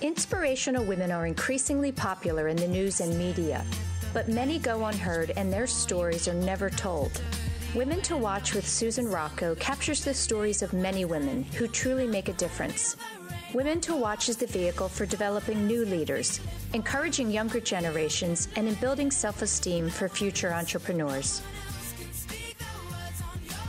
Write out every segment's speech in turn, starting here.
Inspirational women are increasingly popular in the news and media, but many go unheard and their stories are never told. Women to Watch with Susan Rocco captures the stories of many women who truly make a difference. Women to Watch is the vehicle for developing new leaders, encouraging younger generations, and in building self esteem for future entrepreneurs.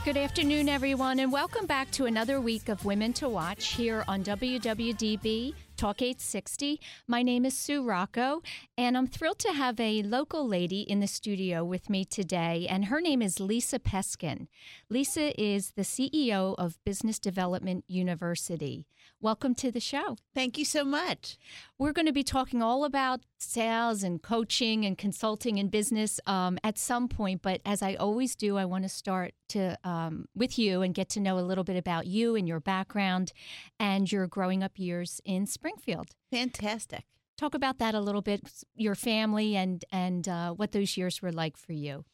Good afternoon, everyone, and welcome back to another week of Women to Watch here on WWDB Talk 860. My name is Sue Rocco, and I'm thrilled to have a local lady in the studio with me today, and her name is Lisa Peskin. Lisa is the CEO of Business Development University. Welcome to the show. Thank you so much. We're going to be talking all about sales and coaching and consulting and business um, at some point, but as I always do, I want to start to um, with you and get to know a little bit about you and your background and your growing up years in Springfield. Fantastic. Talk about that a little bit, your family and and uh, what those years were like for you.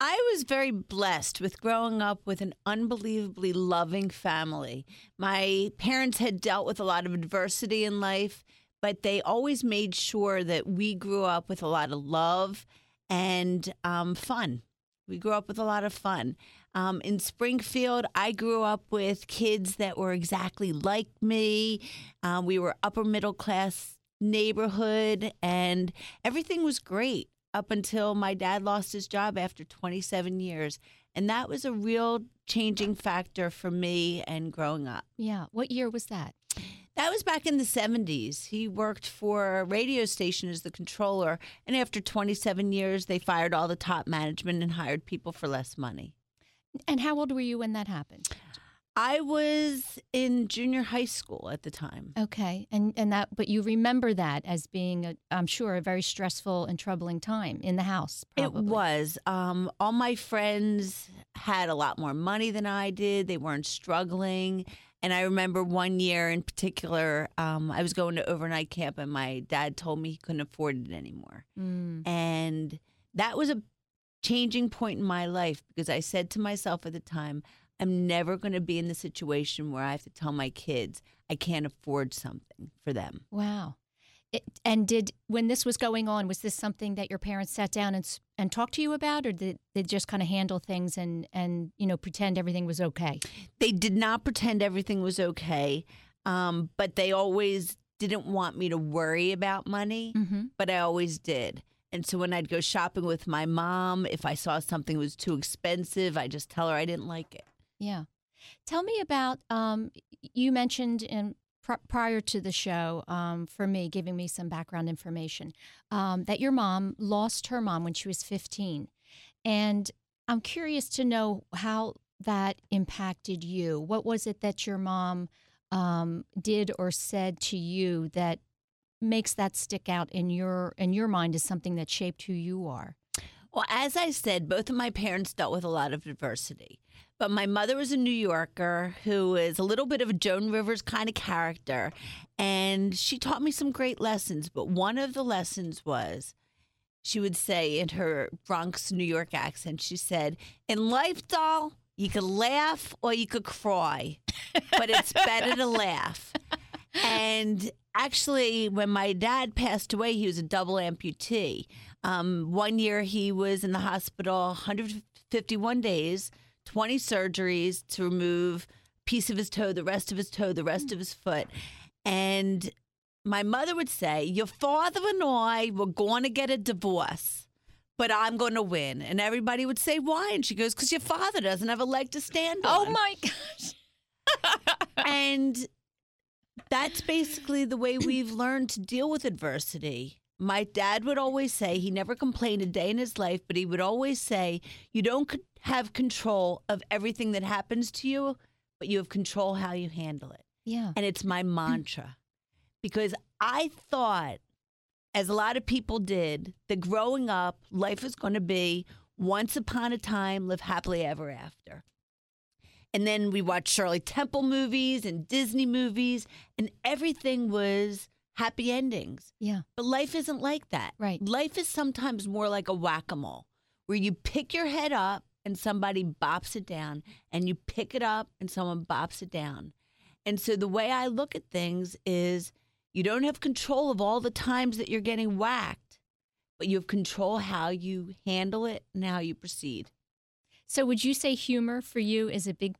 I was very blessed with growing up with an unbelievably loving family. My parents had dealt with a lot of adversity in life, but they always made sure that we grew up with a lot of love and um, fun. We grew up with a lot of fun. Um, in Springfield, I grew up with kids that were exactly like me. Um, we were upper middle class neighborhood, and everything was great up until my dad lost his job after 27 years. And that was a real changing factor for me and growing up. Yeah. What year was that? That was back in the 70s. He worked for a radio station as the controller. And after 27 years, they fired all the top management and hired people for less money. And how old were you when that happened? I was in junior high school at the time. Okay, and and that, but you remember that as being, a, I'm sure, a very stressful and troubling time in the house. Probably. It was. Um, all my friends had a lot more money than I did. They weren't struggling. And I remember one year in particular, um, I was going to overnight camp, and my dad told me he couldn't afford it anymore. Mm. And that was a changing point in my life because I said to myself at the time, I'm never going to be in the situation where I have to tell my kids I can't afford something for them. Wow. It, and did when this was going on, was this something that your parents sat down and and talked to you about, or did they just kind of handle things and and you know pretend everything was okay? They did not pretend everything was okay, um, but they always didn't want me to worry about money. Mm-hmm. But I always did. And so when I'd go shopping with my mom, if I saw something was too expensive, I just tell her I didn't like it. Yeah. Tell me about, um, you mentioned in pr- prior to the show, um, for me, giving me some background information, um, that your mom lost her mom when she was 15. And I'm curious to know how that impacted you. What was it that your mom um, did or said to you that makes that stick out in your in your mind as something that shaped who you are? Well, as I said, both of my parents dealt with a lot of adversity. But my mother was a New Yorker who is a little bit of a Joan Rivers kind of character. And she taught me some great lessons. But one of the lessons was she would say in her Bronx, New York accent, she said, In life, doll, you could laugh or you could cry, but it's better to laugh. And actually, when my dad passed away, he was a double amputee. Um, one year he was in the hospital 151 days, 20 surgeries to remove a piece of his toe, the rest of his toe, the rest of his foot. And my mother would say, Your father and I were going to get a divorce, but I'm going to win. And everybody would say, Why? And she goes, Because your father doesn't have a leg to stand on. Oh my gosh. And that's basically the way we've learned to deal with adversity. My dad would always say he never complained a day in his life, but he would always say, You don't have control of everything that happens to you, but you have control how you handle it. Yeah. And it's my mantra because I thought, as a lot of people did, that growing up, life was going to be once upon a time, live happily ever after. And then we watched Shirley Temple movies and Disney movies, and everything was happy endings. Yeah. But life isn't like that. Right. Life is sometimes more like a whack a mole, where you pick your head up and somebody bops it down, and you pick it up and someone bops it down. And so the way I look at things is you don't have control of all the times that you're getting whacked, but you have control how you handle it and how you proceed. So would you say humor for you is a big,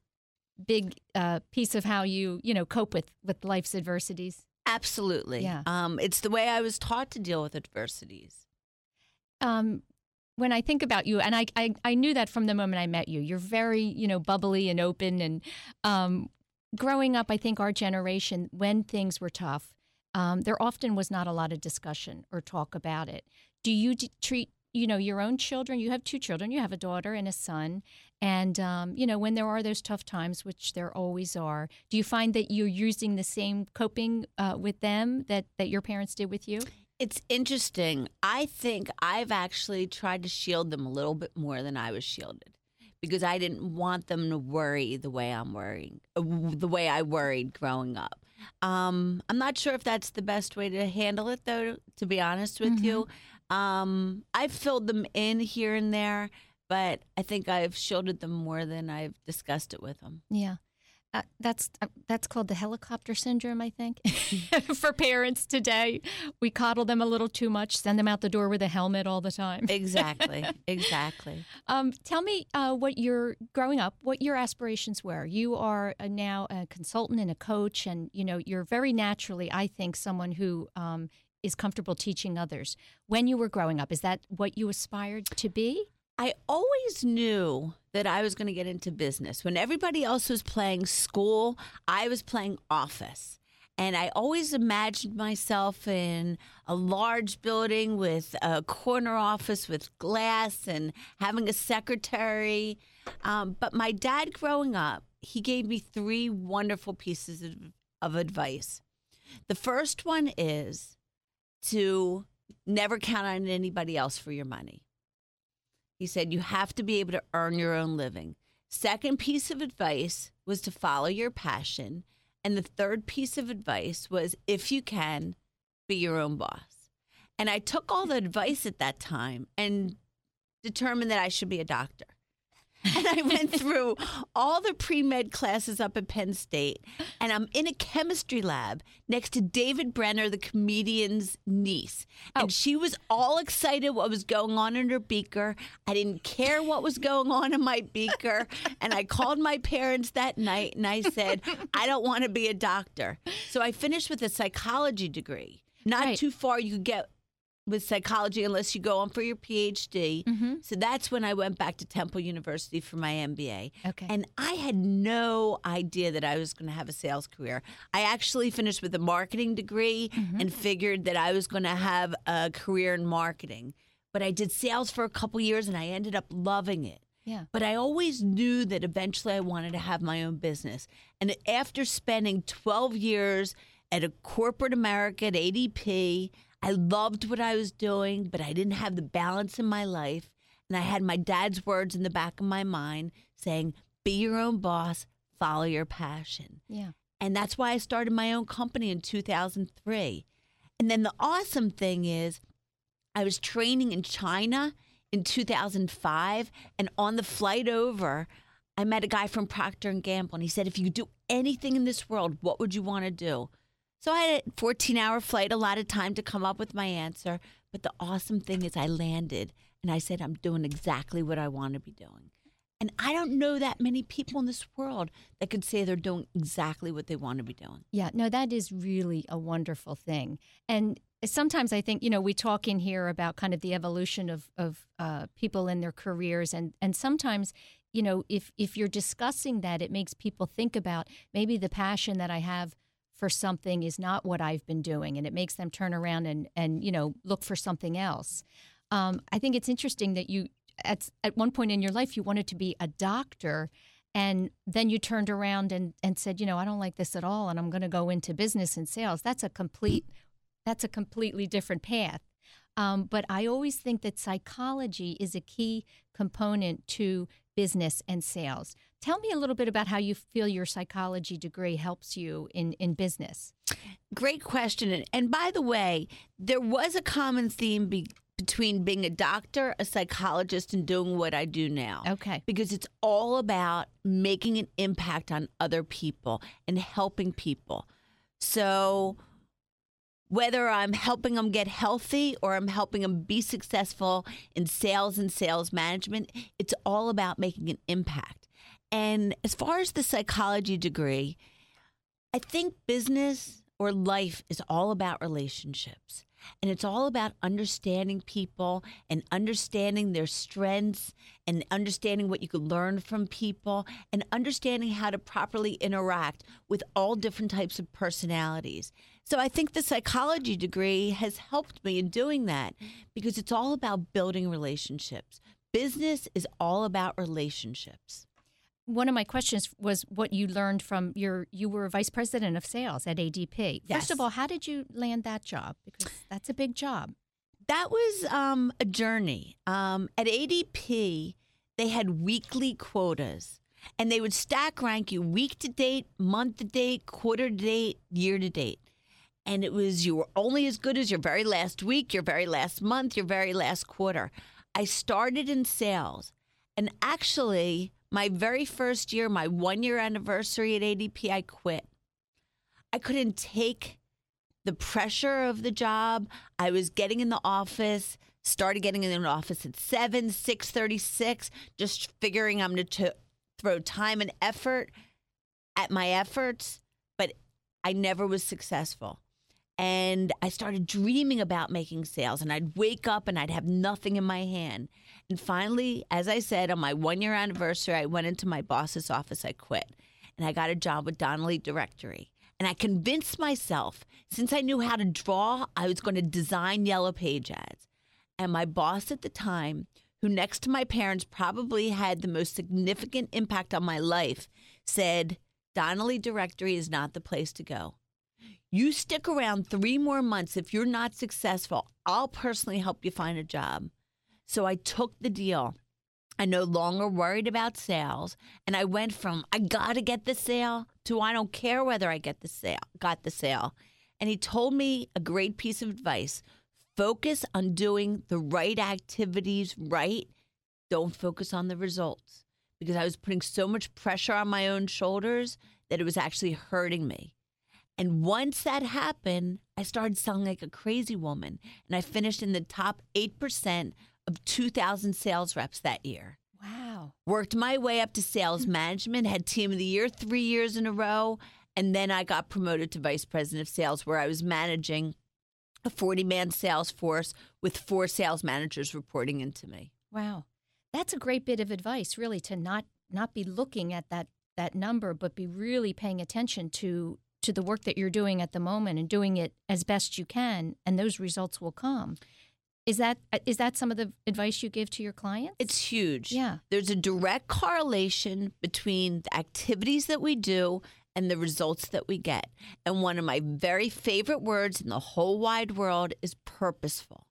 big uh, piece of how you you know cope with with life's adversities? Absolutely. Yeah. Um, it's the way I was taught to deal with adversities. um, when I think about you, and I, I, I knew that from the moment I met you. You're very, you know, bubbly and open. And um, growing up, I think our generation, when things were tough, um, there often was not a lot of discussion or talk about it. Do you d- treat, you know, your own children? You have two children. You have a daughter and a son. And um, you know, when there are those tough times, which there always are, do you find that you're using the same coping uh, with them that that your parents did with you? It's interesting. I think I've actually tried to shield them a little bit more than I was shielded because I didn't want them to worry the way I'm worrying, the way I worried growing up. Um, I'm not sure if that's the best way to handle it, though, to be honest with you. Um, I've filled them in here and there, but I think I've shielded them more than I've discussed it with them. Yeah. Uh, that's uh, that's called the helicopter syndrome, I think. For parents today, we coddle them a little too much, send them out the door with a helmet all the time. Exactly. exactly. Um, tell me uh, what your growing up, what your aspirations were. You are uh now a consultant and a coach, and you know you're very naturally, I think, someone who um, is comfortable teaching others. When you were growing up, is that what you aspired to be? I always knew that I was going to get into business. When everybody else was playing school, I was playing office. And I always imagined myself in a large building with a corner office with glass and having a secretary. Um, but my dad, growing up, he gave me three wonderful pieces of, of advice. The first one is to never count on anybody else for your money. He said, You have to be able to earn your own living. Second piece of advice was to follow your passion. And the third piece of advice was, if you can, be your own boss. And I took all the advice at that time and determined that I should be a doctor. And I went through all the pre med classes up at Penn State. And I'm in a chemistry lab next to David Brenner, the comedian's niece. And Oh. she was all excited what was going on in her beaker. I didn't care what was going on in my beaker. and I called my parents that night and I said, I don't want to be a doctor. So I finished with a psychology degree. Not Right. too far you could get with psychology unless you go on for your PhD. Mm-hmm. So that's when I went back to Temple University for my MBA. Okay. And I had no idea that I was going to have a sales career. I actually finished with a marketing degree and figured that I was going to have a career in marketing. But I did sales for a couple years and I ended up loving it. Yeah. But I always knew that eventually I wanted to have my own business. And after spending 12 years at a corporate America at ADP, I loved what I was doing, but I didn't have the balance in my life. And I had my dad's words in the back of my mind saying, be your own boss, follow your passion. Yeah. And that's why I started my own company in 2003. And then the awesome thing is, I was training in China in 2005, and on the flight over, I met a guy from Procter and Gamble, and he said, "If you could do anything in this world, what would you want to do?" So I had a 14-hour flight, a lot of time to come up with my answer. But the awesome thing is, I landed, and I said, "I'm doing exactly what I want to be doing." And I don't know that many people in this world that could say they're doing exactly what they want to be doing. Yeah, no, that is really a wonderful thing. And sometimes I think, you know, we talk in here about kind of the evolution of, of uh, people in their careers. And, and sometimes, you know, if, if you're discussing that, it makes people think about maybe the passion that I have for something is not what I've been doing. And it makes them turn around and, and you know, look for something else. Um, I think it's interesting that you, at, at one point in your life, you wanted to be a doctor. And then you turned around and, and said, you know, I don't like this at all, and I'm going to go into business and sales. That's a complete, that's a completely different path. Um, but I always think that psychology is a key component to business and sales. Tell me a little bit about how you feel your psychology degree helps you in, in business. Great question. And, and by the way, there was a common theme be, between being a doctor, a psychologist, and doing what I do now. Okay. Because it's all about making an impact on other people and helping people. So whether I'm helping them get healthy or I'm helping them be successful in sales and sales management, it's all about making an impact. And as far as the psychology degree, I think business or life is all about relationships. And it's all about understanding people and understanding their strengths and understanding what you could learn from people and understanding how to properly interact with all different types of personalities. So I think the psychology degree has helped me in doing that because it's all about building relationships. Business is all about relationships one of my questions was what you learned from your you were vice president of sales at ADP. Yes. First of all, how did you land that job? Because that's a big job. That was um, a journey. Um, at ADP, they had weekly quotas, and they would stack rank you week to date, month to date, quarter to date, year to date. And it was you were only as good as your very last week, your very last month, your very last quarter. I started in sales, and actually, my very first year, my one year anniversary at ADP, I quit. I couldn't take the pressure of the job. I was getting in the office, started getting in the office at 7, 6:36, just figuring I'm going to throw time and effort at my efforts, but I never was successful. And I started dreaming about making sales, and I'd wake up and I'd have nothing in my hand. And finally, as I said, on my one year anniversary, I went into my boss's office, I quit, and I got a job with Donnelly Directory. And I convinced myself, since I knew how to draw, I was going to design yellow page ads. And my boss at the time, who next to my parents probably had the most significant impact on my life, said, Donnelly Directory is not the place to go. You stick around three more months. If you're not successful, I'll personally help you find a job. So I took the deal. I no longer worried about sales, and I went from I got to get the sale to I don't care whether I get the sale, got the sale. And he told me a great piece of advice. Focus on doing the right activities right. Don't focus on the results because I was putting so much pressure on my own shoulders that it was actually hurting me. And once that happened, I started selling like a crazy woman. And I finished in the top 8% of 2,000 sales reps that year. Wow. Worked my way up to sales management, had team of the year three years in a row. And then I got promoted to vice president of sales, where I was managing a 40 man sales force with four sales managers reporting into me. Wow. That's a great bit of advice, really, to not not be looking at that that number, but be really paying attention to to the work that you're doing at the moment and doing it as best you can, and those results will come. Is that uh, is that some of the advice you give to your clients? It's huge. Yeah. There's a direct correlation between the activities that we do and the results that we get. And one of my very favorite words in the whole wide world is purposeful.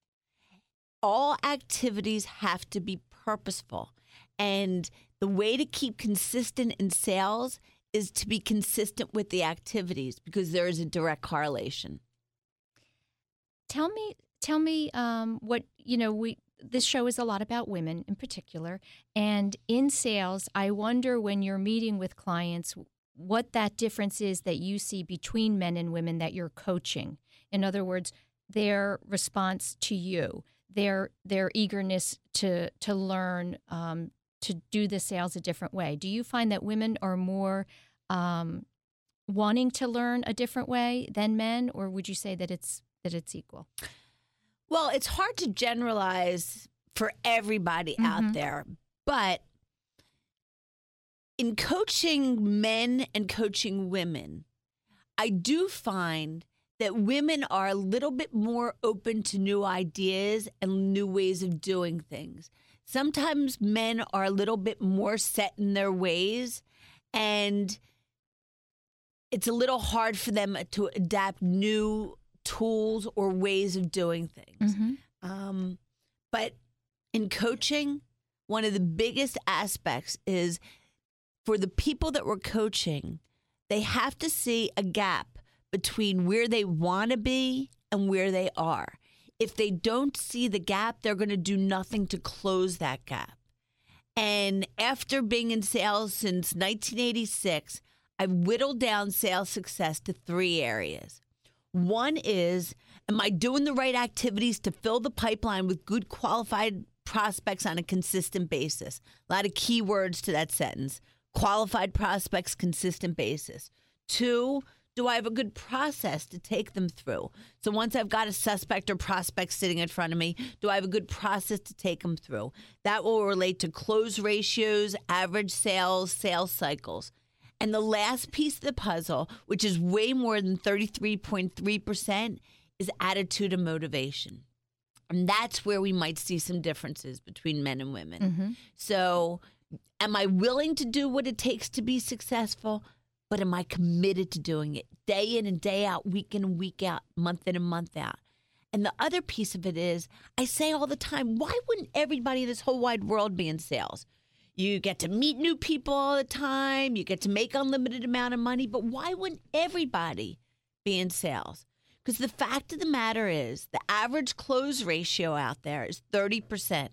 All activities have to be purposeful. And the way to keep consistent in sales is to be consistent with the activities because there is a direct correlation. Tell me, tell me um, what you know. We this show is a lot about women in particular, and in sales, I wonder when you're meeting with clients what that difference is that you see between men and women that you're coaching. In other words, their response to you, their their eagerness to to learn, um, to do the sales a different way. Do you find that women are more um, wanting to learn a different way than men, or would you say that it's that it's equal? Well, it's hard to generalize for everybody mm-hmm. out there, but in coaching men and coaching women, I do find that women are a little bit more open to new ideas and new ways of doing things. Sometimes men are a little bit more set in their ways and it's a little hard for them to adapt new tools or ways of doing things. Mm-hmm. Um, but in coaching, one of the biggest aspects is for the people that we're coaching, they have to see a gap between where they want to be and where they are. If they don't see the gap, they're going to do nothing to close that gap. And after being in sales since 1986, I've whittled down sales success to three areas. One is, am I doing the right activities to fill the pipeline with good qualified prospects on a consistent basis? A lot of key words to that sentence qualified prospects, consistent basis. Two, do I have a good process to take them through? So once I've got a suspect or prospect sitting in front of me, do I have a good process to take them through? That will relate to close ratios, average sales, sales cycles. And the last piece of the puzzle, which is way more than 33.3%, is attitude and motivation. And that's where we might see some differences between men and women. Mm-hmm. So Am I willing to do what it takes to be successful? But am I committed to doing it day in and day out, week in and week out, month in and month out? And the other piece of it is, I say all the time, why wouldn't everybody in this whole wide world be in sales? You get to meet new people all the time, you get to make unlimited amount of money, but why wouldn't everybody be in sales? Because the fact of the matter is, the average close ratio out there is 30%.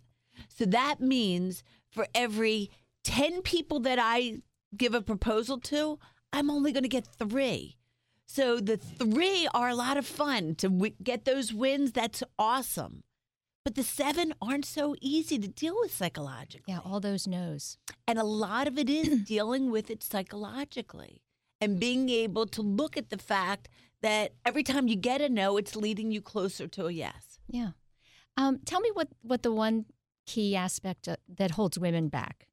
So that means for every 10 people that I give a proposal to, I'm only going to get three. So the three are a lot of fun to w- get those wins. That's awesome. But the seven aren't so easy to deal with psychologically. Yeah, all those no's. And a lot of it is dealing with it psychologically and being able to look at the fact that every time you get a no, it's leading you closer to a yes. Yeah. Um, tell me what, what the one key aspect uh, that holds women back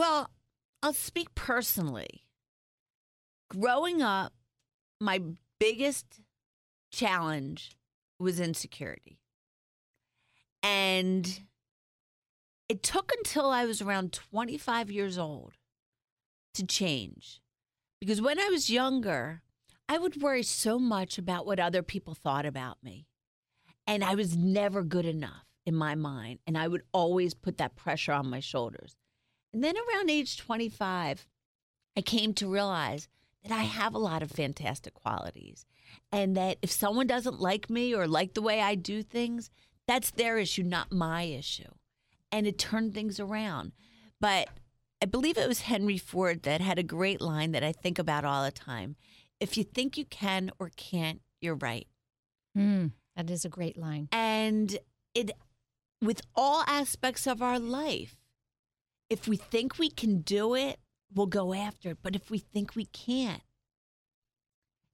well, I'll speak personally. Growing up, my biggest challenge was insecurity. And it took until I was around 25 years old to change. Because when I was younger, I would worry so much about what other people thought about me. And I was never good enough in my mind. And I would always put that pressure on my shoulders. And then around age 25, I came to realize that I have a lot of fantastic qualities. And that if someone doesn't like me or like the way I do things, that's their issue, not my issue. And it turned things around. But I believe it was Henry Ford that had a great line that I think about all the time. If you think you can or can't, you're right. Mm, that is a great line. And it, with all aspects of our life, if we think we can do it, we'll go after it. But if we think we can't,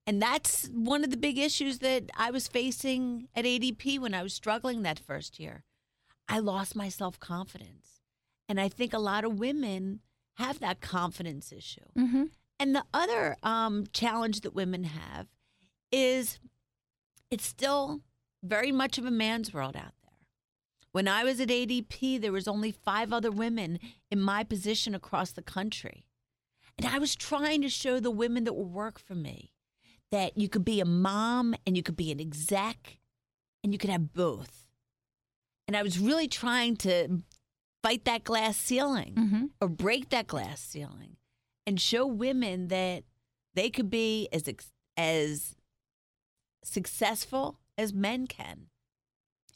and that's one of the big issues that I was facing at ADP when I was struggling that first year. I lost my self confidence. And I think a lot of women have that confidence issue. Mm-hmm. And the other um, challenge that women have is it's still very much of a man's world out there. When I was at ADP, there was only five other women in my position across the country. And I was trying to show the women that would work for me that you could be a mom and you could be an exec and you could have both. And I was really trying to fight that glass ceiling Mm-hmm. or break that glass ceiling and show women that they could be as as successful as men can.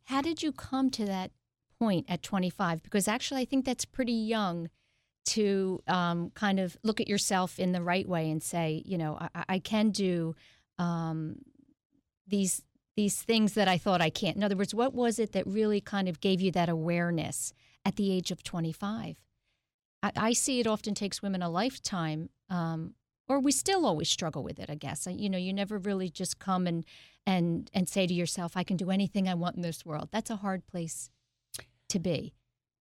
How did you come to that point at 25? Because actually, I think that's pretty young to um, kind of look at yourself in the right way and say, you know, I, I can do um, these these things that I thought I can't. In other words, what was it that really kind of gave you that awareness at the age of 25? I, see it often takes women a lifetime, um, or we still always struggle with it. I guess you know, you never really just come and and and say to yourself, "I can do anything I want in this world." That's a hard place to be.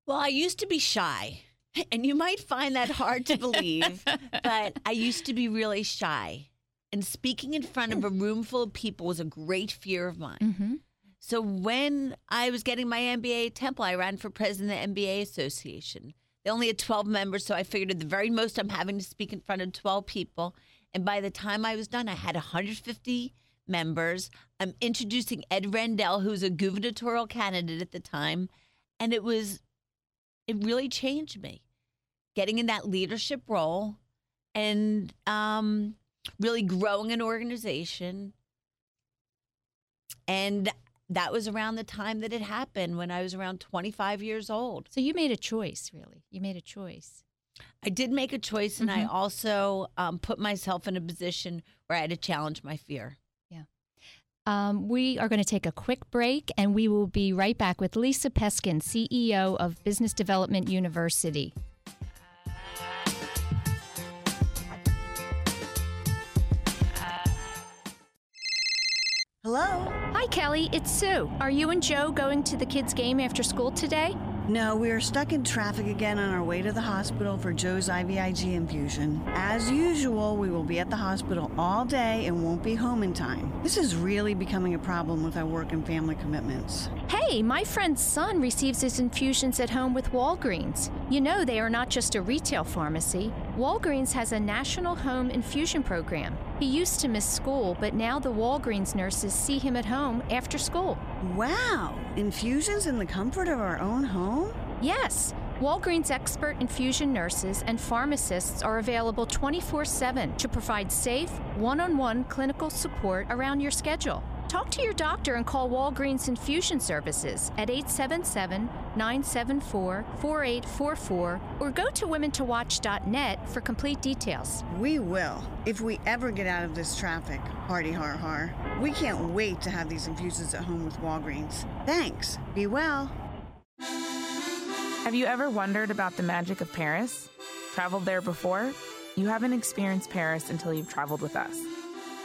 Well, I used to be shy, and you might find that hard to believe, but I used to be really shy. And speaking in front of a room full of people was a great fear of mine. Mm-hmm. So when I was getting my MBA at Temple, I ran for president of the MBA Association. They only had 12 members, so I figured at the very most I'm having to speak in front of 12 people. And by the time I was done, I had 150 members. I'm introducing Ed Rendell, who's a gubernatorial candidate at the time. And it was, it really changed me getting in that leadership role and um, really growing an organization. And that was around the time that it happened when I was around 25 years old. So you made a choice, really. You made a choice. I did make a choice, and I Mhm. also um, put myself in a position where I had to challenge my fear. Yeah. Um, we are going to take a quick break, and we will be right back with Lisa Peskin, CEO of Business Development University. Hello? Hi, Kelly. It's Sue. Are you and Joe going to the kids' game after school today? No, we are stuck in traffic again on our way to the hospital for Joe's IVIG infusion. As usual, we will be at the hospital all day and won't be home in time. This is really becoming a problem with our work and family commitments. Hey, my friend's son receives his infusions at home with Walgreens. You know, they are not just a retail pharmacy. Walgreens has a national home infusion program. He used to miss school, but now the Walgreens nurses see him at home after school. Wow! Infusions in the comfort of our own home? Yes, Walgreens expert infusion nurses and pharmacists are available 24 7 to provide safe, one on one clinical support around your schedule. Talk to your doctor and call Walgreens Infusion Services at 877 974 4844 or go to womentowatch.net for complete details. We will, if we ever get out of this traffic. Hardy har har. We can't wait to have these infusions at home with Walgreens. Thanks. Be well. Have you ever wondered about the magic of Paris? Traveled there before? You haven't experienced Paris until you've traveled with us.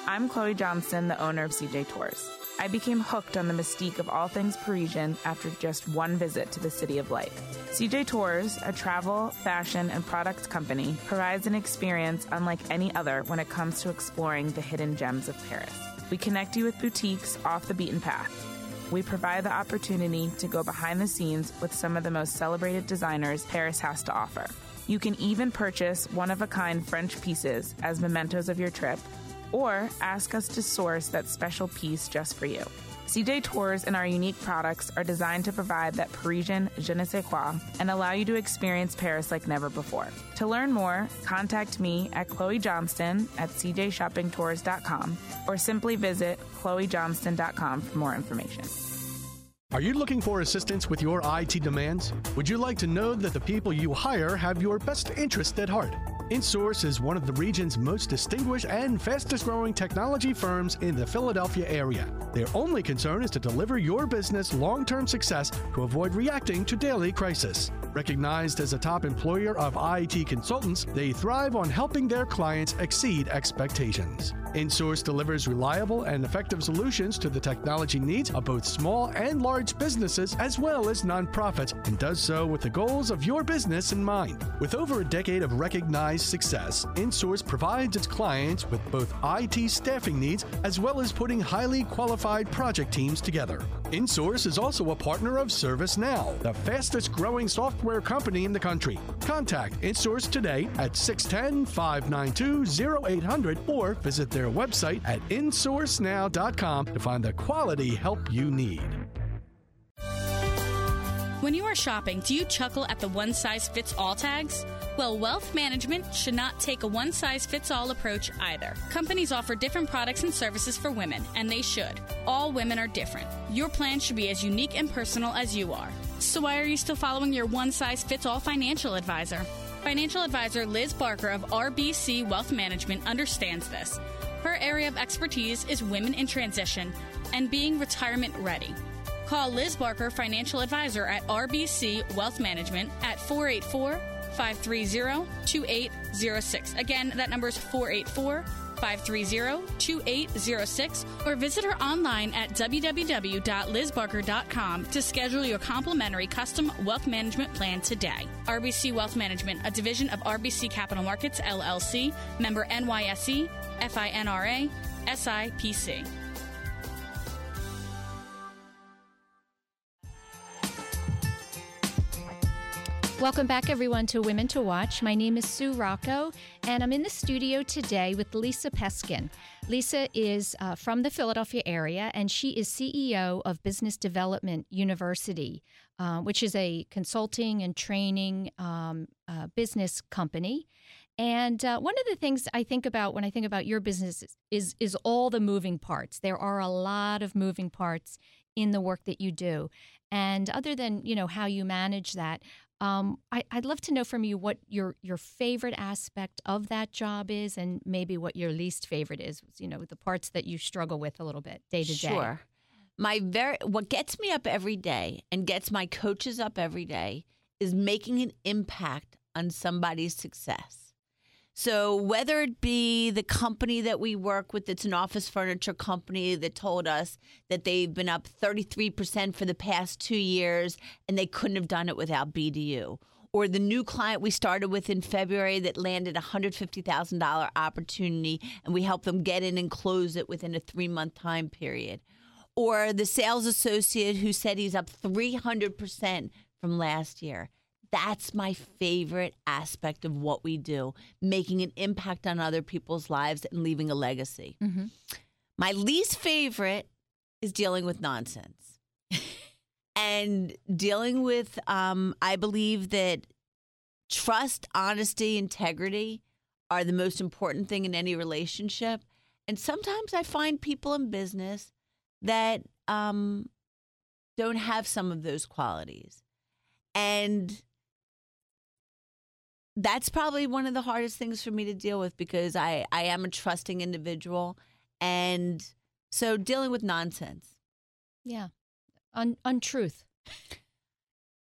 I'm Chloe Johnson, the owner of CJ Tours. I became hooked on the mystique of all things Parisian after just one visit to the City of Light. CJ Tours, a travel, fashion, and products company, provides an experience unlike any other when it comes to exploring the hidden gems of Paris. We connect you with boutiques off the beaten path. We provide the opportunity to go behind the scenes with some of the most celebrated designers Paris has to offer. You can even purchase one of a kind French pieces as mementos of your trip, or ask us to source that special piece just for you. CJ Tours and our unique products are designed to provide that Parisian je ne sais quoi and allow you to experience Paris like never before. To learn more, contact me at Chloe Johnston at cjshoppingtours.com or simply visit chloejohnston.com for more information. Are you looking for assistance with your IT demands? Would you like to know that the people you hire have your best interest at heart? InSource is one of the region's most distinguished and fastest growing technology firms in the Philadelphia area. Their only concern is to deliver your business long term success to avoid reacting to daily crisis. Recognized as a top employer of IT consultants, they thrive on helping their clients exceed expectations. InSource delivers reliable and effective solutions to the technology needs of both small and large businesses as well as nonprofits and does so with the goals of your business in mind. With over a decade of recognized success, InSource provides its clients with both IT staffing needs as well as putting highly qualified project teams together. InSource is also a partner of ServiceNow, the fastest growing software company in the country. Contact InSource today at 610 592 0800 or visit their website at insourcenow.com to find the quality help you need. When you are shopping, do you chuckle at the one size fits all tags? Well, wealth management should not take a one size fits all approach either. Companies offer different products and services for women, and they should. All women are different. Your plan should be as unique and personal as you are. So, why are you still following your one size fits all financial advisor? Financial advisor Liz Barker of RBC Wealth Management understands this. Her area of expertise is women in transition and being retirement ready. Call Liz Barker, financial advisor at RBC Wealth Management at 484 530 2806. Again, that number is 484 530 2806 or visit her online at www.lizbarker.com to schedule your complimentary custom wealth management plan today. RBC Wealth Management, a division of RBC Capital Markets, LLC, member NYSE, FINRA, SIPC. Welcome back, everyone, to Women to Watch. My name is Sue Rocco, and I'm in the studio today with Lisa Peskin. Lisa is uh, from the Philadelphia area, and she is CEO of Business Development University, uh, which is a consulting and training um, uh, business company. And uh, one of the things I think about when I think about your business is, is, is all the moving parts. There are a lot of moving parts in the work that you do. And other than you know how you manage that, um, I, would love to know from you what your your favorite aspect of that job is, and maybe what your least favorite is. You know, the parts that you struggle with a little bit day to day. Sure. My very what gets me up every day and gets my coaches up every day is making an impact on somebody's success. So whether it be the company that we work with, it's an office furniture company that told us that they've been up 33% for the past two years and they couldn't have done it without BDU. Or the new client we started with in February that landed a $150,000 opportunity and we helped them get in and close it within a three month time period. Or the sales associate who said he's up 300% from last year that's my favorite aspect of what we do, making an impact on other people's lives and leaving a legacy. Mm-hmm. My least favorite is dealing with nonsense. and dealing with, um, I believe that trust, honesty, integrity are the most important thing in any relationship. And sometimes I find people in business that um, don't have some of those qualities. And that's probably one of the hardest things for me to deal with because I, I am a trusting individual. And so dealing with nonsense. Yeah. Un- untruth.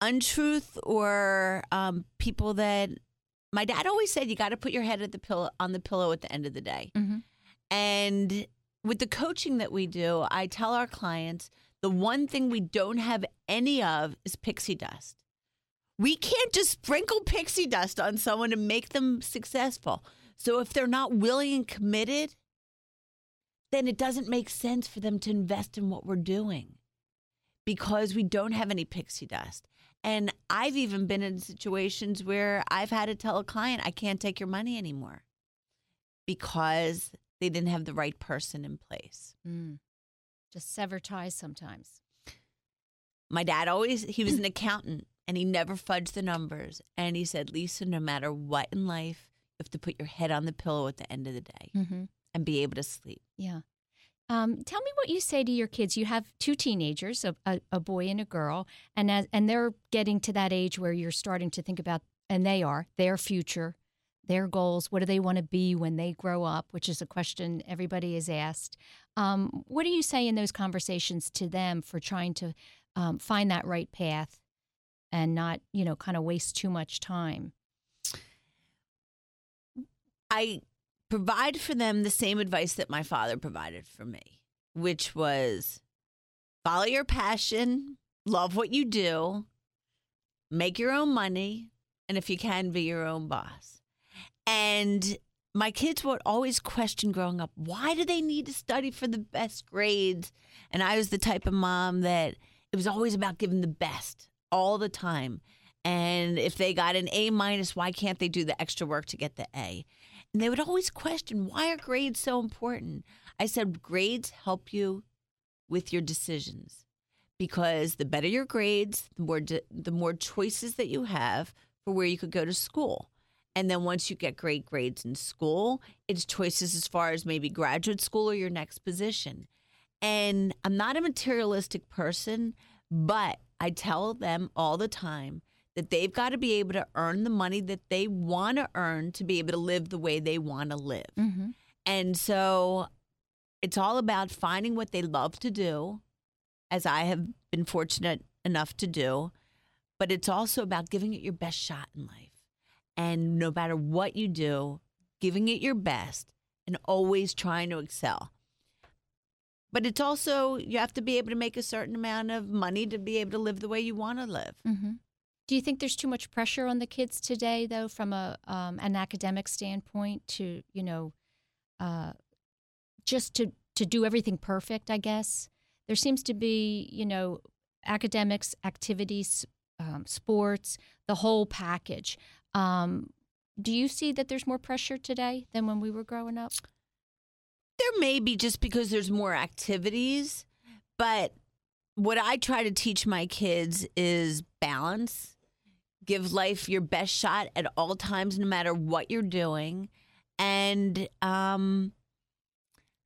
Untruth or um, people that my dad always said you got to put your head at the pillow on the pillow at the end of the day. Mm-hmm. And with the coaching that we do, I tell our clients the one thing we don't have any of is pixie dust. We can't just sprinkle pixie dust on someone to make them successful. So if they're not willing and committed, then it doesn't make sense for them to invest in what we're doing because we don't have any pixie dust. And I've even been in situations where I've had to tell a client, I can't take your money anymore because they didn't have the right person in place. Mm. Just sever ties sometimes. My dad always, he was an accountant and he never fudged the numbers. And he said, Lisa, no matter what in life, you have to put your head on the pillow at the end of the day mm-hmm. and be able to sleep. Yeah. Um, tell me what you say to your kids. You have two teenagers, a, a, a boy and a girl, and as, and they're getting to that age where you're starting to think about, and they are their future, their goals. What do they want to be when they grow up? Which is a question everybody is asked. Um, what do you say in those conversations to them for trying to um, find that right path and not, you know, kind of waste too much time? I provide for them the same advice that my father provided for me, which was follow your passion, love what you do, make your own money, and if you can, be your own boss. And my kids would always question growing up why do they need to study for the best grades? And I was the type of mom that it was always about giving the best all the time. And if they got an A minus, why can't they do the extra work to get the A? And they would always question, why are grades so important? I said, grades help you with your decisions because the better your grades, the more the more choices that you have for where you could go to school. And then once you get great grades in school, it's choices as far as maybe graduate school or your next position. And I'm not a materialistic person, but I tell them all the time that they've got to be able to earn the money that they want to earn to be able to live the way they want to live. Mm-hmm. And so it's all about finding what they love to do, as I have been fortunate enough to do. But it's also about giving it your best shot in life. And no matter what you do, giving it your best and always trying to excel. But it's also, you have to be able to make a certain amount of money to be able to live the way you want to live. Mm-hmm. Do you think there's too much pressure on the kids today, though, from a um, an academic standpoint, to you know, uh, just to to do everything perfect? I guess there seems to be, you know, academics, activities, um, sports, the whole package. Um, do you see that there's more pressure today than when we were growing up? There may be just because there's more activities, but what I try to teach my kids is balance give life your best shot at all times, no matter what you're doing. And um,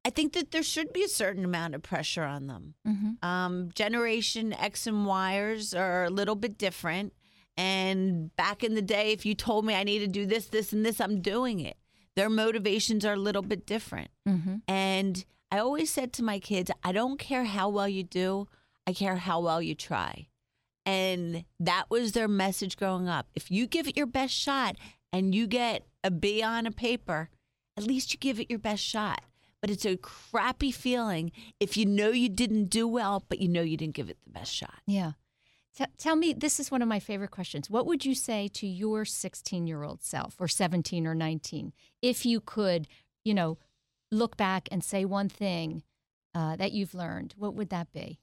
I think that there should be a certain amount of pressure on them. Mm-hmm. Um, Generation X and Y's are a little bit different. And back in the day, if you told me I need to do this, this, and this, I'm doing it. Their motivations are a little bit different. Mm-hmm. And I always said to my kids, I don't care how well you do, I care how well you try. And that was their message growing up. If you give it your best shot and you get a B on a paper, at least you give it your best shot. But it's a crappy feeling if you know you didn't do well, but you know you didn't give it the best shot. Yeah. T- tell me, this is one of my favorite questions. What would you say to your 16 year old self, or 17 or 19, if you could, you know, look back and say one thing uh, that you've learned? What would that be?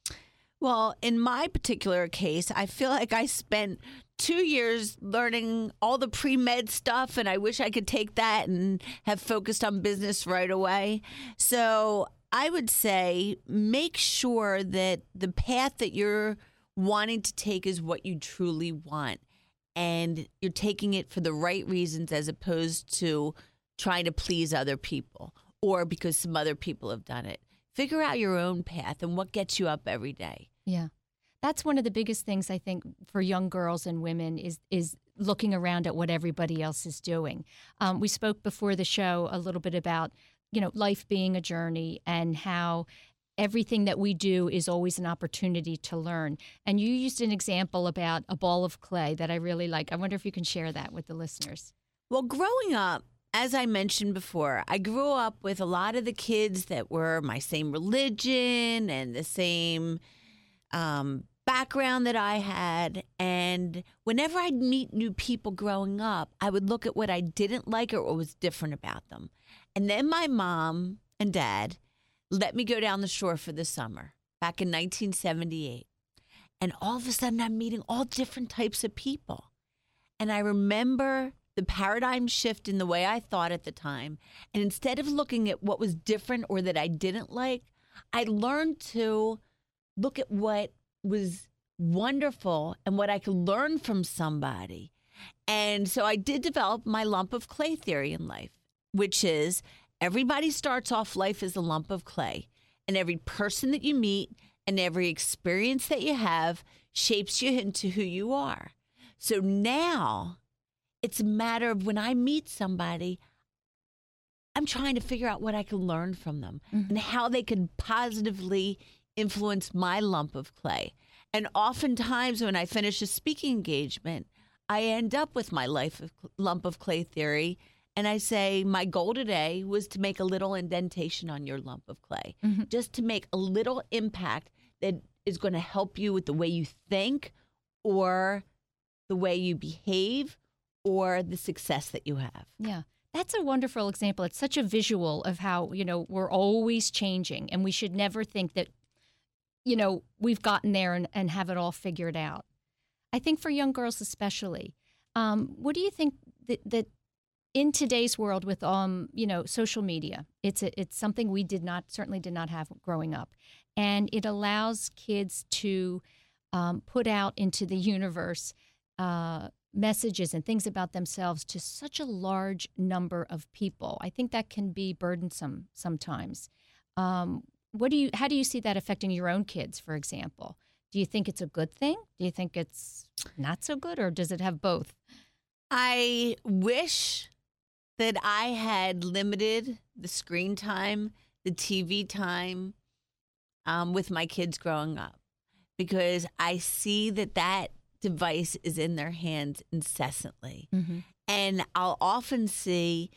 Well, in my particular case, I feel like I spent two years learning all the pre med stuff, and I wish I could take that and have focused on business right away. So I would say make sure that the path that you're wanting to take is what you truly want, and you're taking it for the right reasons as opposed to trying to please other people or because some other people have done it. Figure out your own path and what gets you up every day. Yeah. That's one of the biggest things I think for young girls and women is is looking around at what everybody else is doing. Um, we spoke before the show a little bit about you know life being a journey and how everything that we do is always an opportunity to learn. And you used an example about a ball of clay that I really like. I wonder if you can share that with the listeners. Well, growing up, as I mentioned before, I grew up with a lot of the kids that were my same religion and the same um, background that I had. And whenever I'd meet new people growing up, I would look at what I didn't like or what was different about them. And then my mom and dad let me go down the shore for the summer back in 1978. And all of a sudden, I'm meeting all different types of people. And I remember the paradigm shift in the way I thought at the time. And instead of looking at what was different or that I didn't like, I learned to look at what was wonderful and what I could learn from somebody. And so I did develop my lump of clay theory in life, which is everybody starts off life as a lump of clay. And every person that you meet and every experience that you have shapes you into who you are. So now it's a matter of when I meet somebody, I'm trying to figure out what I can learn from them mm-hmm. and how they can positively influence my lump of clay. And oftentimes, when I finish a speaking engagement, I end up with my life of lump of clay theory. And I say, my goal today was to make a little indentation on your lump of clay, mm-hmm. just to make a little impact that is going to help you with the way you think or the way you behave or the success that you have. Yeah. That's a wonderful example. It's such a visual of how, you know, we're always changing and we should never think that, you know, we've gotten there and, and have it all figured out. I think for young girls especially, um, what do you think that, that in today's world with um you know social media it's a, it's something we did not certainly did not have growing up. And it allows kids to um, put out into the universe uh, messages and things about themselves to such a large number of people. I think that can be burdensome sometimes. Um, what do you how do you see that affecting your own kids for example? Do you think it's a good thing? Do you think it's not so good or does it have both? I wish that I had limited the screen time, the TV time um, with my kids growing up because I see that that device is in their hands incessantly. Mm-hmm. And I'll often see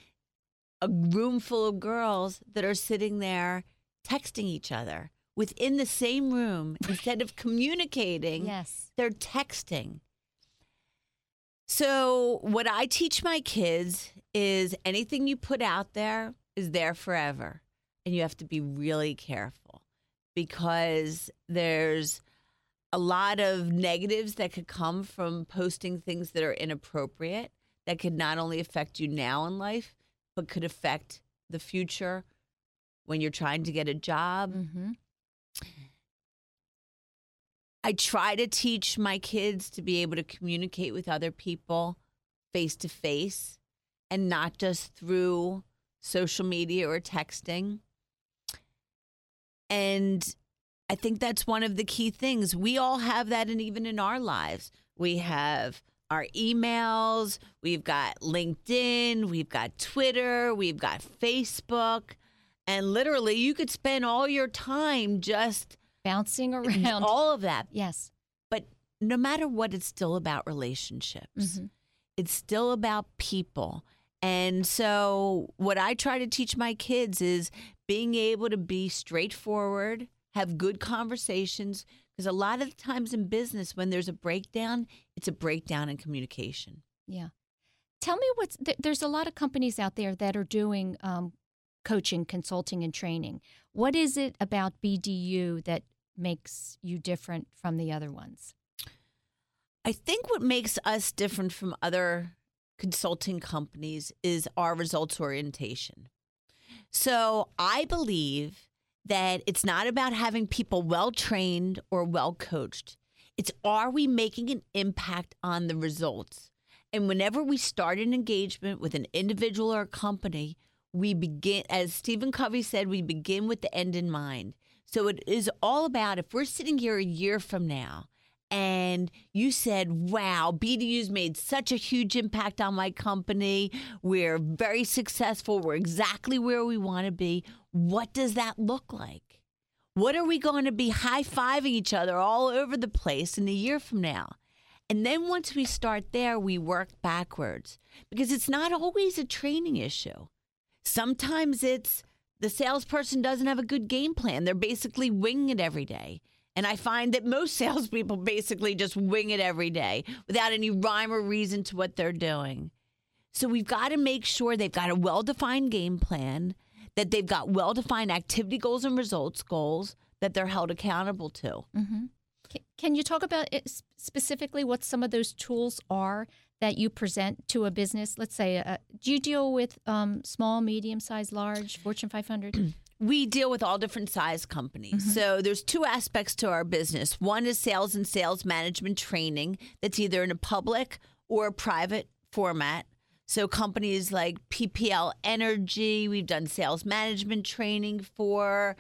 a room full of girls that are sitting there texting each other within the same room instead of communicating. yes They're texting. So, what I teach my kids is anything you put out there is there forever. And you have to be really careful because there's a lot of negatives that could come from posting things that are inappropriate that could not only affect you now in life, but could affect the future when you're trying to get a job. mm-hmm. I try to teach my kids to be able to communicate with other people face to face and not just through social media or texting. And I think that's one of the key things. We all have that, and even in our lives, we have our emails, we've got LinkedIn, we've got Twitter, we've got Facebook. And literally, you could spend all your time just bouncing around all of that. yes But no matter what, it's still about relationships. Mhm. It's still about people. And so, what I try to teach my kids is being able to be straightforward, have good conversations. Because a lot of the times in business, when there's a breakdown, it's a breakdown in communication. Yeah. Tell me what's th- there's a lot of companies out there that are doing um, coaching, consulting, and training. What is it about BDU that makes you different from the other ones? I think what makes us different from other consulting companies is our results orientation. So I believe that it's not about having people well trained or well coached. It's are we making an impact on the results? And whenever we start an engagement with an individual or a company, we begin, as Stephen Covey said, we begin with the end in mind. So it is all about if we're sitting here a year from now and you said, wow, BDU's made such a huge impact on my company. We're very successful. We're exactly where we want to be. What does that look like? What are we going to be high fiving each other all over the place in a year from now? And then once we start there, we work backwards because it's not always a training issue. Sometimes it's the salesperson doesn't have a good game plan. They're basically winging it every day. And I find that most salespeople basically just wing it every day without any rhyme or reason to what they're doing. So we've got to make sure they've got a well defined game plan, that they've got well defined activity goals and results goals that they're held accountable to. Mm-hmm. Can, you talk about specifically what some of those tools are that you present to a business? Let's say, uh, do you deal with um, small, medium sized, large, Fortune 500? we deal with all different size companies. So there's two aspects to our business. One is sales and sales management training that's either in a public or a private format. So companies like PPL Energy, we've done sales management training for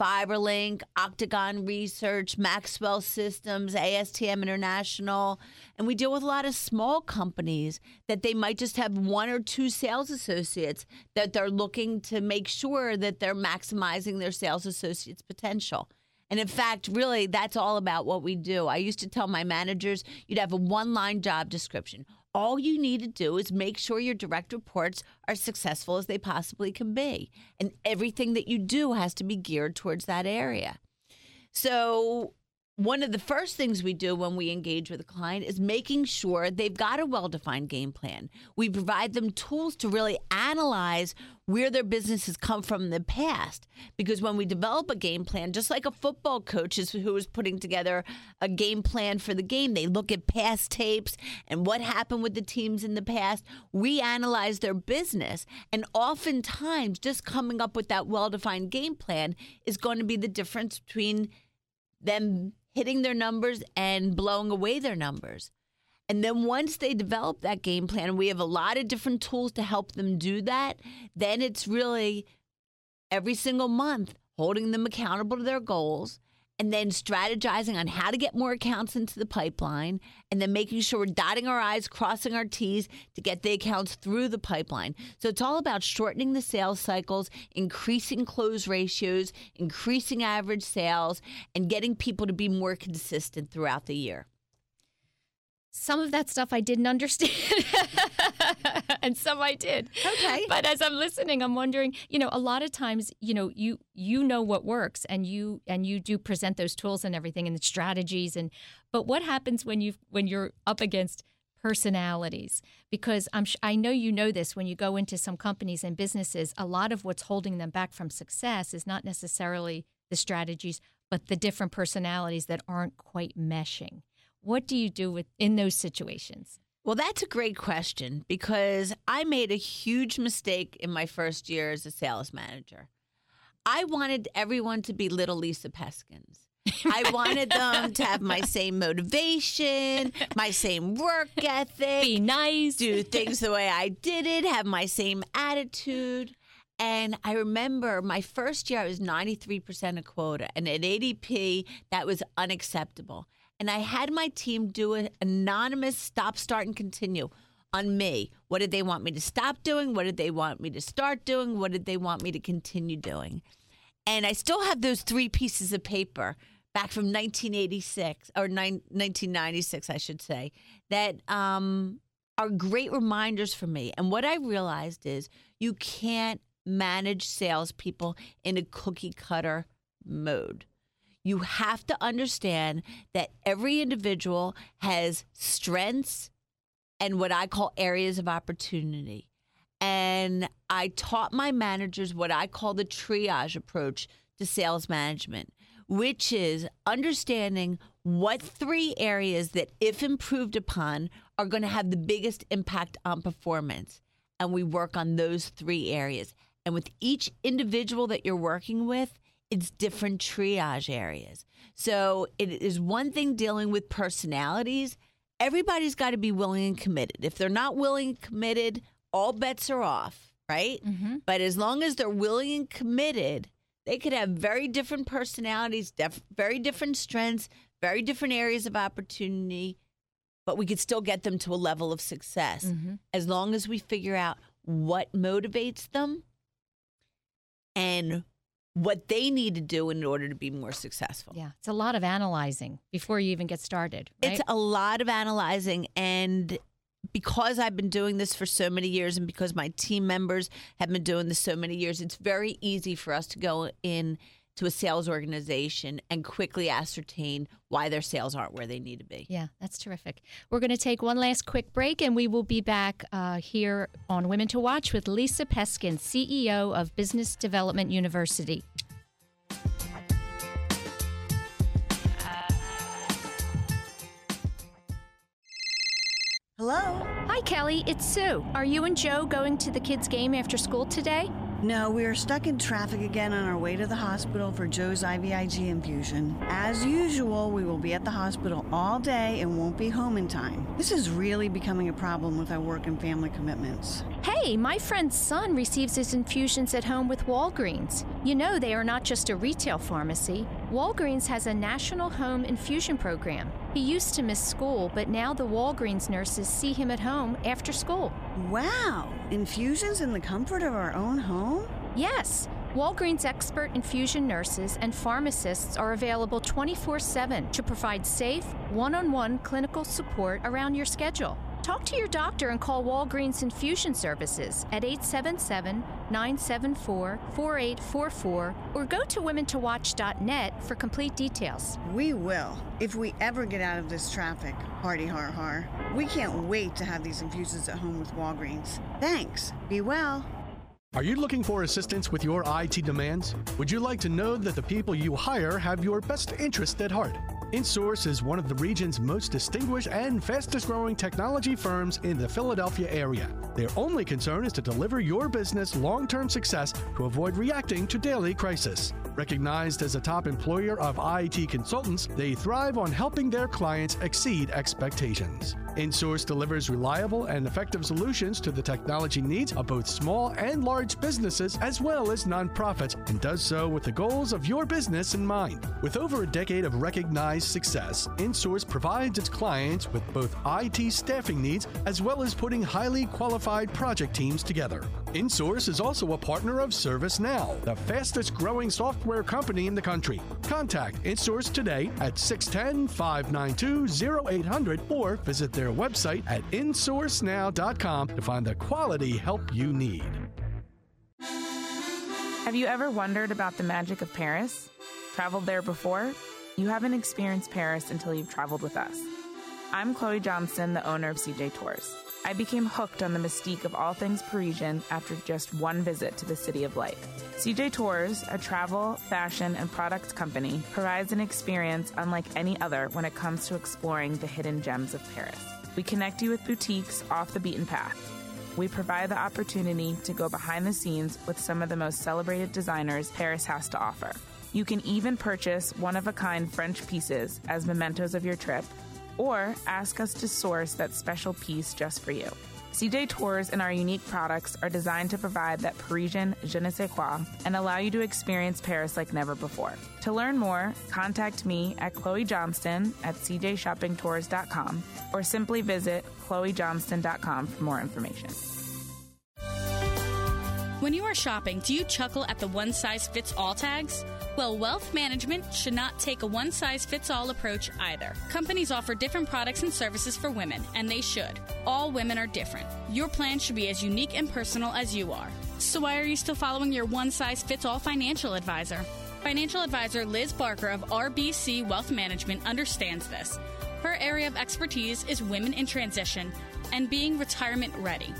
Fiberlink, Octagon Research, Maxwell Systems, ASTM International, and we deal with a lot of small companies that they might just have one or two sales associates that they're looking to make sure that they're maximizing their sales associates' potential. And in fact, really, that's all about what we do. I used to tell my managers you'd have a one line job description. All you need to do is make sure your direct reports are successful as they possibly can be. And everything that you do has to be geared towards that area. So one of the first things we do when we engage with a client is making sure they've got a well defined game plan. We provide them tools to really analyze where their business has come from in the past. Because when we develop a game plan, just like a football coach is who is putting together a game plan for the game, they look at past tapes and what happened with the teams in the past. We analyze their business. And oftentimes, just coming up with that well defined game plan is going to be the difference between them hitting their numbers and blowing away their numbers. And then once they develop that game plan, we have a lot of different tools to help them do that, then it's really every single month holding them accountable to their goals and then strategizing on how to get more accounts into the pipeline and then making sure we're dotting our I's, crossing our T's to get the accounts through the pipeline. So it's all about shortening the sales cycles, increasing close ratios, increasing average sales, and getting people to be more consistent throughout the year. Some of that stuff I didn't understand, and some I did. Okay. But as I'm listening, I'm wondering, you know, a lot of times, you know, you you know what works, and you and you do present those tools and everything and the strategies, and but what happens when you when you're up against personalities because I'm I know you know this when you go into some companies and businesses a lot of what's holding them back from success is not necessarily the strategies but the different personalities that aren't quite meshing what do you do with in those situations? Well, that's a great question because I made a huge mistake in my first year as a sales manager. I wanted everyone to be little Lisa Peskins. I wanted them to have my same motivation, my same work ethic, be nice, do things the way I did it, have my same attitude. And I remember my first year, I was 93% of quota. And at ADP, that was unacceptable and I had my team do an anonymous stop, start, and continue on me. What did they want me to stop doing? What did they want me to start doing? What did they want me to continue doing? And I still have those three pieces of paper back from 1986 or 1996, I should say, that um, are great reminders for me. And what I realized is you can't manage salespeople in a cookie cutter mode you have to understand that every individual has strengths and what I call areas of opportunity. And I taught my managers what I call the triage approach to sales management, which is understanding what three areas that, if improved upon, are going to have the biggest impact on performance. And we work on those three areas. And with each individual that you're working with, it's different triage areas. So it is one thing dealing with personalities. Everybody's got to be willing and committed. If they're not willing and committed, all bets are off, right? Mm-hmm. But as long as they're willing and committed, they could have very different personalities, def- very different strengths, very different areas of opportunity, but we could still get them to a level of success mm-hmm. as long as we figure out what motivates them and what they need to do in order to be more successful. Yeah, it's a lot of analyzing before you even get started. Right? It's a lot of analyzing. And because I've been doing this for so many years and because my team members have been doing this so many years, it's very easy for us to go in to a sales organization and quickly ascertain why their sales aren't where they need to be. Yeah, that's terrific. We're going to take one last quick break and we will be back uh, here on Women to Watch with Lisa Peskin, CEO of Business Development University. Hello? Hi, Kelly. It's Sue. Are you and Joe going to the kids' game after school today? No, we are stuck in traffic again on our way to the hospital for Joe's IVIG infusion. As usual, we will be at the hospital all day and won't be home in time. This is really becoming a problem with our work and family commitments. Hey, my friend's son receives his infusions at home with Walgreens. You know, they are not just a retail pharmacy. Walgreens has a national home infusion program. He used to miss school, but now the Walgreens nurses see him at home after school. Wow! Infusions in the comfort of our own home? Yes. Walgreens expert infusion nurses and pharmacists are available 24 7 to provide safe, one on one clinical support around your schedule. Talk to your doctor and call Walgreens Infusion Services at 877 974 4844 or go to womentowatch.net for complete details. We will, if we ever get out of this traffic. Hardy har har. We can't wait to have these infusions at home with Walgreens. Thanks. Be well. Are you looking for assistance with your IT demands? Would you like to know that the people you hire have your best interest at heart? InSource is one of the region's most distinguished and fastest growing technology firms in the Philadelphia area. Their only concern is to deliver your business long term success to avoid reacting to daily crisis. Recognized as a top employer of IT consultants, they thrive on helping their clients exceed expectations. InSource delivers reliable and effective solutions to the technology needs of both small and large businesses as well as nonprofits and does so with the goals of your business in mind. With over a decade of recognized success, InSource provides its clients with both IT staffing needs as well as putting highly qualified project teams together. InSource is also a partner of ServiceNow, the fastest growing software company in the country. Contact InSource today at 610 592 0800 or visit their website at insourcenow.com to find the quality help you need. Have you ever wondered about the magic of Paris? Traveled there before? You haven't experienced Paris until you've traveled with us. I'm Chloe Johnston, the owner of CJ Tours. I became hooked on the mystique of all things Parisian after just one visit to the City of Light. CJ Tours, a travel, fashion, and product company, provides an experience unlike any other when it comes to exploring the hidden gems of Paris. We connect you with boutiques off the beaten path. We provide the opportunity to go behind the scenes with some of the most celebrated designers Paris has to offer. You can even purchase one of a kind French pieces as mementos of your trip, or ask us to source that special piece just for you. CJ Tours and our unique products are designed to provide that Parisian je ne sais quoi and allow you to experience Paris like never before. To learn more, contact me at Chloe Johnston at cjshoppingtours.com or simply visit chloejohnston.com for more information. When you are shopping, do you chuckle at the one size fits all tags? Well, wealth management should not take a one size fits all approach either. Companies offer different products and services for women, and they should. All women are different. Your plan should be as unique and personal as you are. So, why are you still following your one size fits all financial advisor? Financial advisor Liz Barker of RBC Wealth Management understands this. Her area of expertise is women in transition and being retirement ready.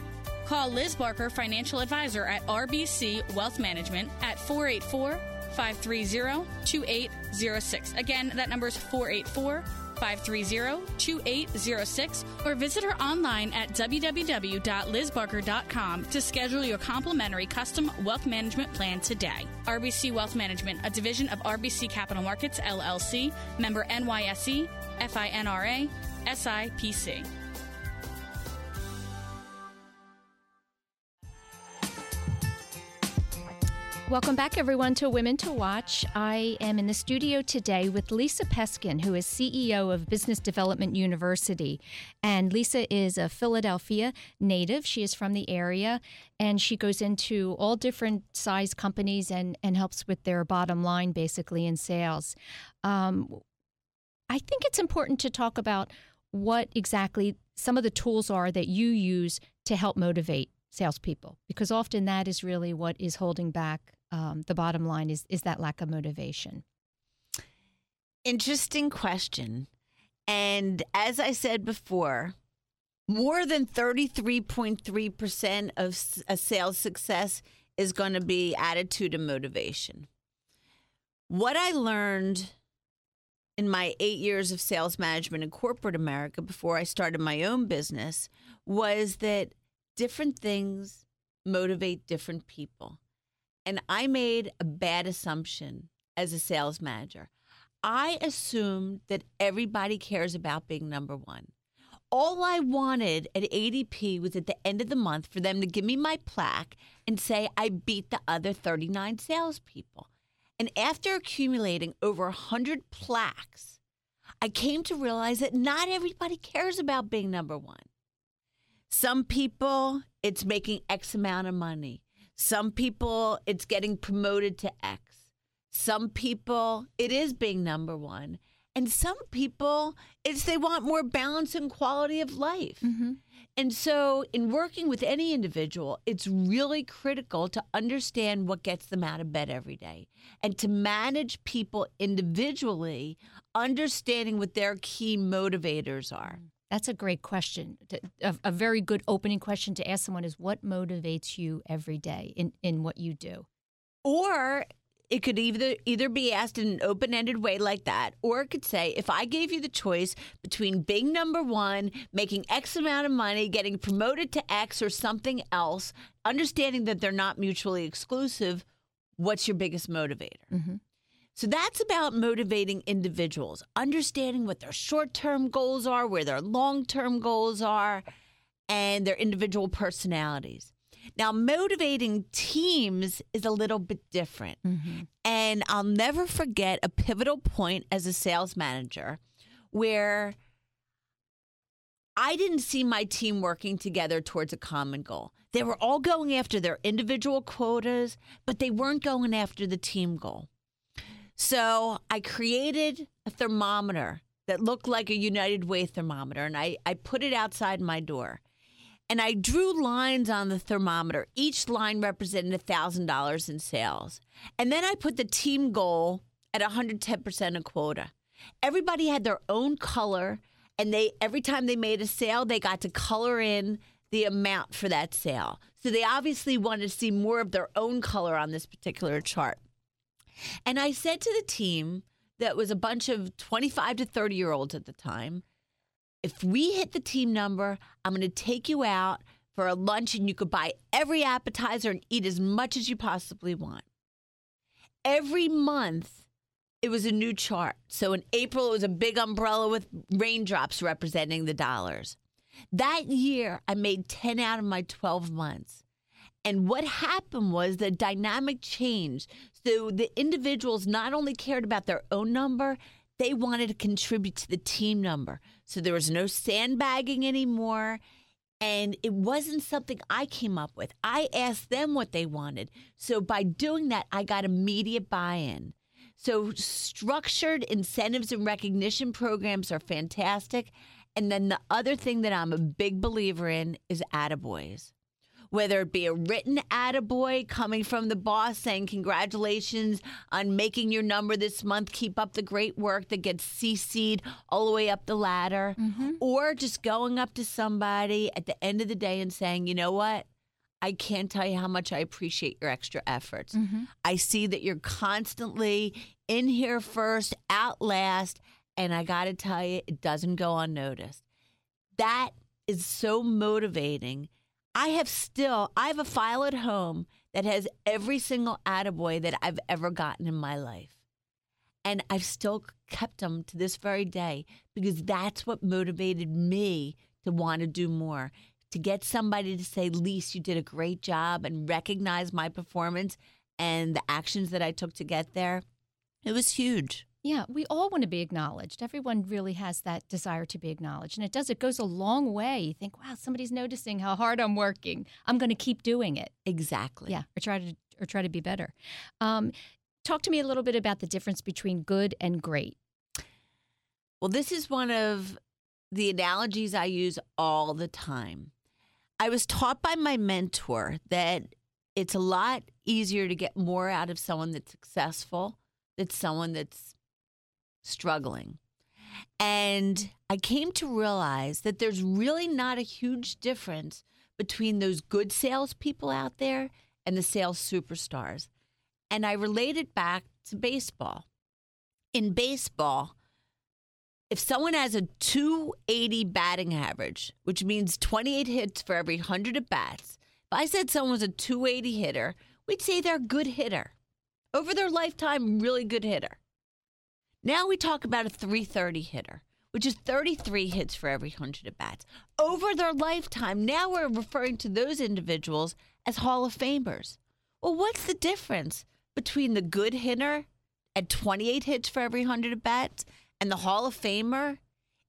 Call Liz Barker, financial advisor at RBC Wealth Management at 484 530 2806. Again, that number is 484 530 2806 or visit her online at www.lizbarker.com to schedule your complimentary custom wealth management plan today. RBC Wealth Management, a division of RBC Capital Markets LLC, member NYSE, FINRA, SIPC. Welcome back, everyone, to Women to Watch. I am in the studio today with Lisa Peskin, who is CEO of Business Development University. And Lisa is a Philadelphia native. She is from the area, and she goes into all different size companies and, and helps with their bottom line, basically, in sales. Um, I think it's important to talk about what exactly some of the tools are that you use to help motivate salespeople because often that is really what is holding back um, the bottom line is is that lack of motivation. Interesting question. And as i said before more than 33.3% of a sales success is going to be attitude and motivation. What i learned in my eight years of sales management in corporate america before i started my own business was that different things motivate different people. And I made a bad assumption as a sales manager. I assumed that everybody cares about being number one. All I wanted at ADP was at the end of the month for them to give me my plaque and say I beat the other 39 salespeople. And after accumulating over 100 plaques, I came to realize that not everybody cares about being number one. Some people, it's making X amount of money. Some people, it's getting promoted to X. Some people, it is being number one. And some people, it's they want more balance and quality of life. Mm-hmm. And so, in working with any individual, it's really critical to understand what gets them out of bed every day and to manage people individually, understanding what their key motivators are. That's a great question. A, a very good opening question to ask someone is what motivates you every day in, in what you do? Or it could either either be asked in an open-ended way like that, or it could say, if I gave you the choice between being number one, making X amount of money, getting promoted to X or something else, understanding that they're not mutually exclusive, what's your biggest motivator? Mm-hmm. So that's about motivating individuals, understanding what their short term goals are, where their long term goals are, and their individual personalities. Now, motivating teams is a little bit different. Mm-hmm. And I'll never forget a pivotal point as a sales manager where I didn't see my team working together towards a common goal. They were all going after their individual quotas, but they weren't going after the team goal. So I created a thermometer that looked like a United Way thermometer, and I, I put it outside my door. And I drew lines on the thermometer. Each line represented $1,000 in sales. And then I put the team goal at 110% of quota. Everybody had their own color, and they every time they made a sale, they got to color in the amount for that sale. So they obviously wanted to see more of their own color on this particular chart. And I said to the team that was a bunch of 25 to 30 year olds at the time, if we hit the team number, I'm going to take you out for a lunch and you could buy every appetizer and eat as much as you possibly want. Every month, it was a new chart. So in April, it was a big umbrella with raindrops representing the dollars. That year, I made 10 out of my 12 months. And what happened was the dynamic changed. So the individuals not only cared about their own number, they wanted to contribute to the team number. So there was no sandbagging anymore. And it wasn't something I came up with. I asked them what they wanted. So by doing that, I got immediate buy in. So structured incentives and recognition programs are fantastic. And then the other thing that I'm a big believer in is attaboys whether it be a written attaboy coming from the boss saying, Congratulations on making your number this month, keep up the great work that gets CC'd all the way up the ladder, mm-hmm. or just going up to somebody at the end of the day and saying, You know what? I can't tell you how much I appreciate your extra efforts. Mm-hmm. I see that you're constantly in here first, out last, and I got to tell you, it doesn't go unnoticed. That is so motivating. I have still, I have a file at home that has every single attaboy that I've ever gotten in my life. And I've still kept them to this very day because that's what motivated me to want to do more. To get somebody to say, Lise, you did a great job and recognize my performance and the actions that I took to get there. It was huge. Yeah, we all want to be acknowledged. Everyone really has that desire to be acknowledged. And it does, it goes a long way. You think, wow, somebody's noticing how hard I'm working. I'm going to keep doing it. Exactly. Yeah, or try to or try to be better. Um, talk to me a little bit about the difference between good and great. Well, this is one of the analogies I use all the time. I was taught by my mentor that it's a lot easier to get more out of someone that's successful than someone that's struggling. And I came to realize that there's really not a huge difference between those good salespeople out there and the sales superstars. And I related back to baseball. In baseball, if someone has a 280 batting average, which means 28 hits for every 100 at bats, if I said someone was a 280 hitter, we'd say they're a good hitter. Over their lifetime, really good hitter. Now we talk about a 330 hitter, which is 33 hits for every 100 at bats. Over their lifetime, now we're referring to those individuals as Hall of Famers. Well, what's the difference between the good hitter at 28 hits for every 100 at bats and the Hall of Famer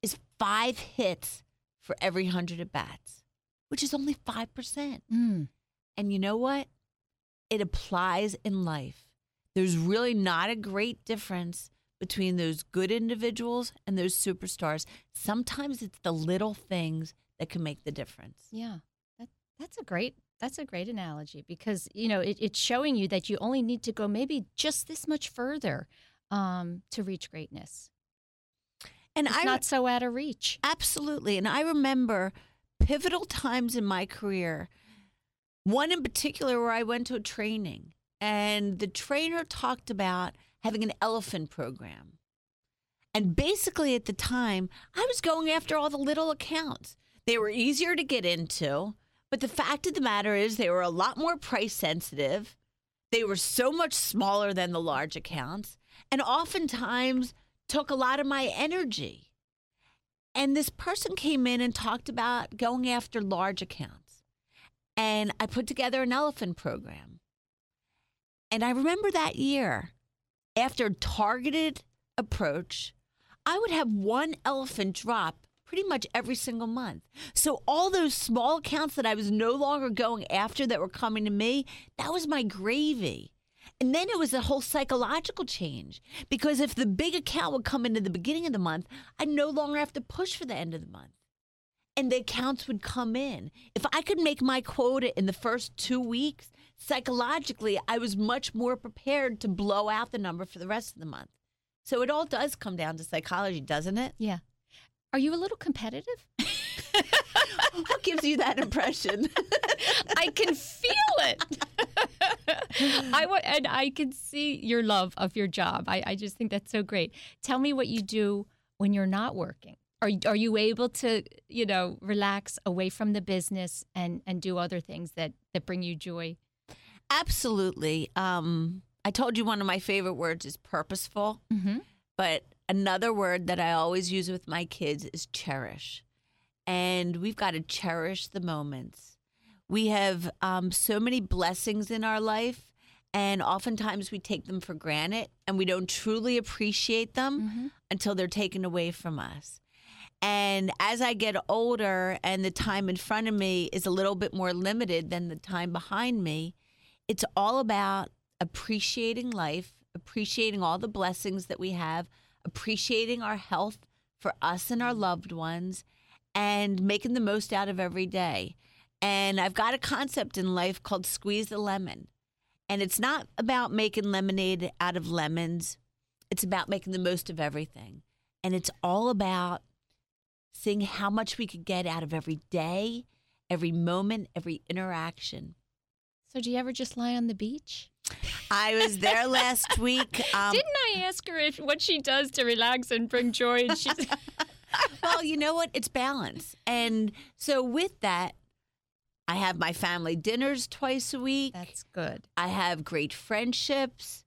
is five hits for every 100 at bats, which is only 5%. Mm. And you know what? It applies in life. There's really not a great difference between those good individuals and those superstars. Sometimes it's the little things that can make the difference. Yeah, that, that's a great that's a great analogy because you know it, it's showing you that you only need to go maybe just this much further um, to reach greatness. And it's I not so out of reach. Absolutely. And I remember pivotal times in my career. One in particular where I went to a training and the trainer talked about having an elephant program. And basically at the time, I was going after all the little accounts. They were easier to get into, but the fact of the matter is they were a lot more price sensitive. They were so much smaller than the large accounts and oftentimes took a lot of my energy. And this person came in and talked about going after large accounts. And I put together an elephant program. And I remember that year, after targeted approach, I would have one elephant drop pretty much every single month. So all those small accounts that I was no longer going after that were coming to me, that was my gravy. And then it was a whole psychological change because if the big account would come into the beginning of the month, I'd no longer have to push for the end of the month. And the accounts would come in. If I could make my quota in the first two weeks, psychologically, I was much more prepared to blow out the number for the rest of the month. So it all does come down to psychology, doesn't it? Yeah. Are you a little competitive? what gives you that impression? I can feel it. I w- and I can see your love of your job. I, I just think that's so great. Tell me what you do when you're not working. Are are you able to you know relax away from the business and and do other things that that bring you joy? Absolutely. Um, I told you one of my favorite words is purposeful, mm-hmm. but another word that I always use with my kids is cherish. And we've got to cherish the moments. We have um, so many blessings in our life, and oftentimes we take them for granted and we don't truly appreciate them mm-hmm. until they're taken away from us. And as I get older and the time in front of me is a little bit more limited than the time behind me, it's all about appreciating life, appreciating all the blessings that we have, appreciating our health for us and our loved ones, and making the most out of every day. And I've got a concept in life called squeeze the lemon. And it's not about making lemonade out of lemons, it's about making the most of everything. And it's all about seeing how much we could get out of every day, every moment, every interaction. So, do you ever just lie on the beach? I was there last week. Um, Didn't I ask her if what she does to relax and bring joy? And she's well, you know what? It's balance, and so with that, I have my family dinners twice a week. That's good. I have great friendships.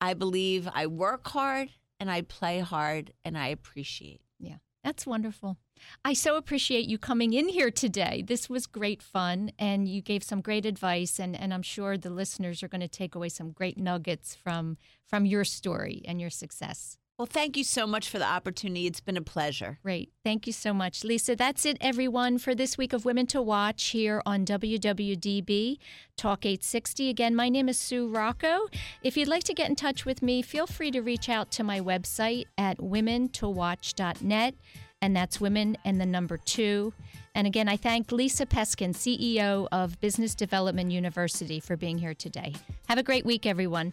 I believe I work hard and I play hard and I appreciate. Yeah, that's wonderful. I so appreciate you coming in here today. This was great fun, and you gave some great advice, and, and I'm sure the listeners are going to take away some great nuggets from from your story and your success. Well, thank you so much for the opportunity. It's been a pleasure. Great. Thank you so much, Lisa. That's it, everyone, for this week of Women to Watch here on WWDB Talk 860. Again, my name is Sue Rocco. If you'd like to get in touch with me, feel free to reach out to my website at womentowatch.net and that's women and the number two. And again, I thank Lisa Peskin, CEO of Business Development University, for being here today. Have a great week, everyone.